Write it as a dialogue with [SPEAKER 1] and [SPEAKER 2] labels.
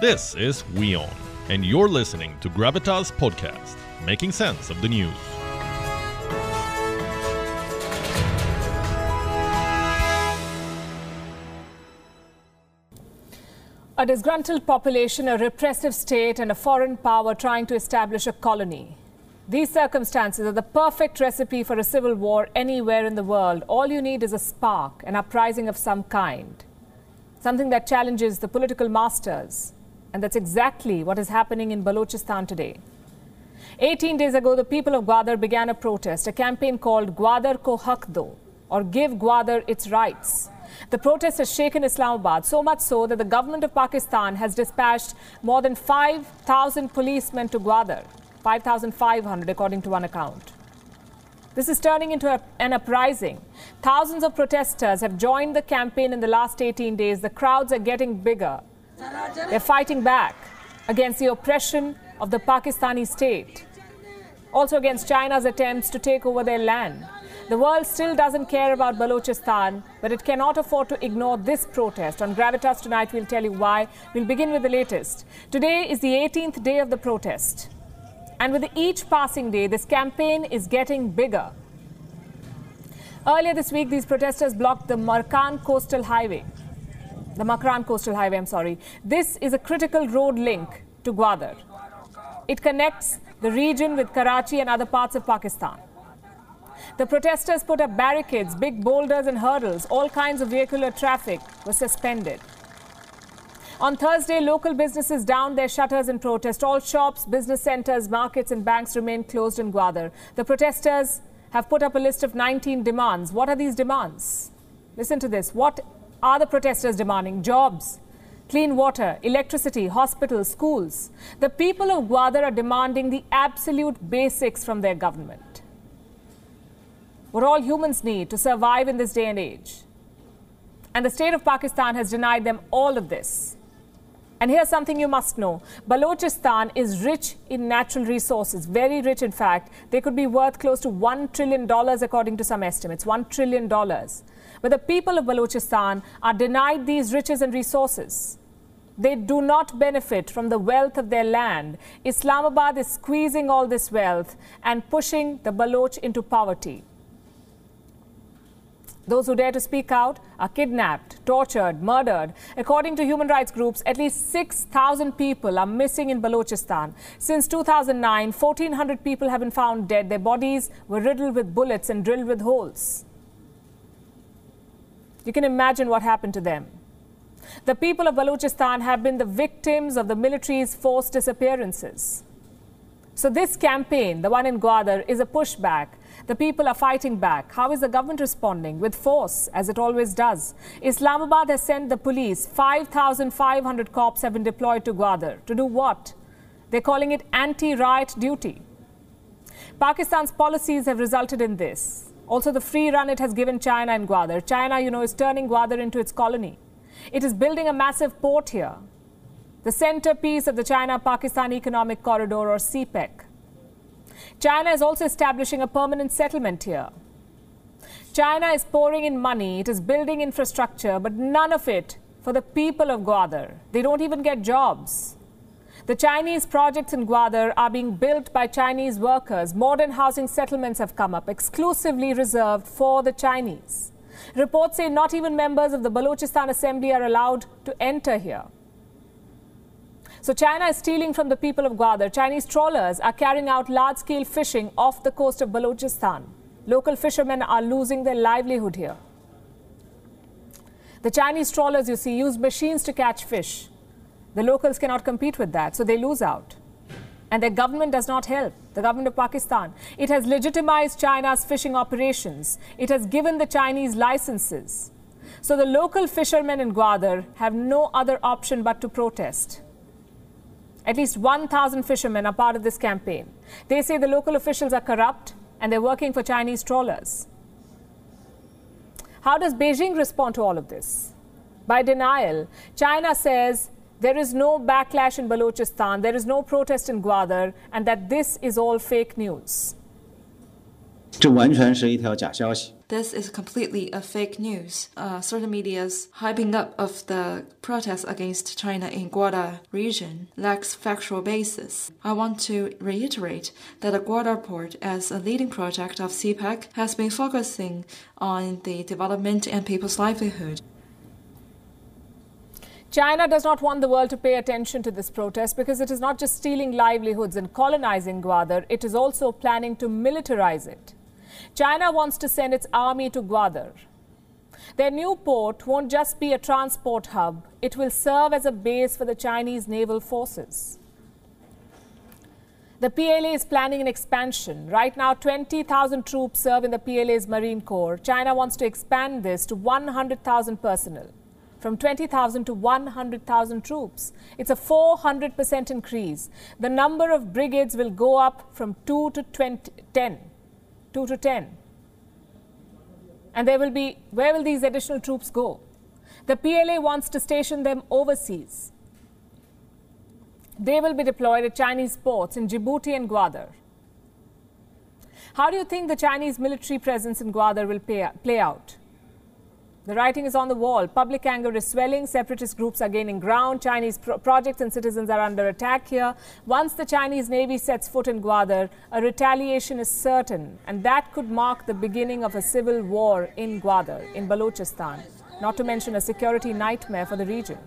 [SPEAKER 1] This is WION, and you're listening to Gravitas Podcast, making sense of the news.
[SPEAKER 2] A disgruntled population, a repressive state, and a foreign power trying to establish a colony. These circumstances are the perfect recipe for a civil war anywhere in the world. All you need is a spark, an uprising of some kind, something that challenges the political masters. And that's exactly what is happening in Balochistan today. 18 days ago, the people of Gwadar began a protest, a campaign called Gwadar Ko Hak Do, or Give Gwadar its rights. The protest has shaken Islamabad, so much so that the government of Pakistan has dispatched more than 5,000 policemen to Gwadar. 5,500 according to one account. This is turning into a, an uprising. Thousands of protesters have joined the campaign in the last 18 days. The crowds are getting bigger. They're fighting back against the oppression of the Pakistani state, also against China's attempts to take over their land. The world still doesn't care about Balochistan, but it cannot afford to ignore this protest. On Gravitas tonight, we'll tell you why. We'll begin with the latest. Today is the 18th day of the protest. And with each passing day, this campaign is getting bigger. Earlier this week, these protesters blocked the Markan Coastal Highway. The Makran Coastal Highway, I'm sorry. This is a critical road link to Gwadar. It connects the region with Karachi and other parts of Pakistan. The protesters put up barricades, big boulders, and hurdles. All kinds of vehicular traffic was suspended. On Thursday, local businesses downed their shutters in protest. All shops, business centers, markets, and banks remain closed in Gwadar. The protesters have put up a list of 19 demands. What are these demands? Listen to this. What are the protesters demanding? Jobs, clean water, electricity, hospitals, schools. The people of Gwadar are demanding the absolute basics from their government. What all humans need to survive in this day and age. And the state of Pakistan has denied them all of this. And here's something you must know Balochistan is rich in natural resources, very rich, in fact. They could be worth close to $1 trillion, according to some estimates. $1 trillion. But the people of Balochistan are denied these riches and resources. They do not benefit from the wealth of their land. Islamabad is squeezing all this wealth and pushing the Baloch into poverty. Those who dare to speak out are kidnapped, tortured, murdered. According to human rights groups, at least 6,000 people are missing in Balochistan. Since 2009, 1,400 people have been found dead. Their bodies were riddled with bullets and drilled with holes. You can imagine what happened to them. The people of Balochistan have been the victims of the military's forced disappearances. So, this campaign, the one in Gwadar, is a pushback the people are fighting back. How is the government responding? With force, as it always does. Islamabad has sent the police. 5,500 cops have been deployed to Gwadar. To do what? They're calling it anti riot duty. Pakistan's policies have resulted in this. Also, the free run it has given China and Gwadar. China, you know, is turning Gwadar into its colony. It is building a massive port here, the centerpiece of the China Pakistan Economic Corridor or CPEC. China is also establishing a permanent settlement here. China is pouring in money, it is building infrastructure, but none of it for the people of Gwadar. They don't even get jobs. The Chinese projects in Gwadar are being built by Chinese workers. Modern housing settlements have come up, exclusively reserved for the Chinese. Reports say not even members of the Balochistan Assembly are allowed to enter here. So China is stealing from the people of Gwadar. Chinese trawlers are carrying out large-scale fishing off the coast of Balochistan. Local fishermen are losing their livelihood here. The Chinese trawlers, you see, use machines to catch fish. The locals cannot compete with that, so they lose out. And their government does not help, the government of Pakistan. It has legitimized China's fishing operations. It has given the Chinese licenses. So the local fishermen in Gwadar have no other option but to protest. At least 1,000 fishermen are part of this campaign. They say the local officials are corrupt and they're working for Chinese trawlers. How does Beijing respond to all of this? By denial, China says there is no backlash in Balochistan, there is no protest in Gwadar, and that this is all fake news.
[SPEAKER 3] This is completely a fake news. Uh, certain media's hyping up of the protests against China in Gwadar region lacks factual basis. I want to reiterate that the Gwadar port, as a leading project of CPEC, has been focusing on the development and people's livelihood.
[SPEAKER 2] China does not want the world to pay attention to this protest because it is not just stealing livelihoods and colonizing Gwadar, it is also planning to militarize it. China wants to send its army to Gwadar. Their new port won't just be a transport hub, it will serve as a base for the Chinese naval forces. The PLA is planning an expansion. Right now, 20,000 troops serve in the PLA's Marine Corps. China wants to expand this to 100,000 personnel from 20,000 to 100,000 troops. It's a 400% increase. The number of brigades will go up from 2 to 20, 10. 2 to 10. And there will be, where will these additional troops go? The PLA wants to station them overseas. They will be deployed at Chinese ports in Djibouti and Gwadar. How do you think the Chinese military presence in Gwadar will play out? The writing is on the wall. Public anger is swelling. Separatist groups are gaining ground. Chinese pro projects and citizens are under attack here. Once the Chinese Navy sets foot in Gwadar, a retaliation is certain, and that could mark the beginning of a civil war in Gwadar, in Balochistan, not to mention a security nightmare for the region.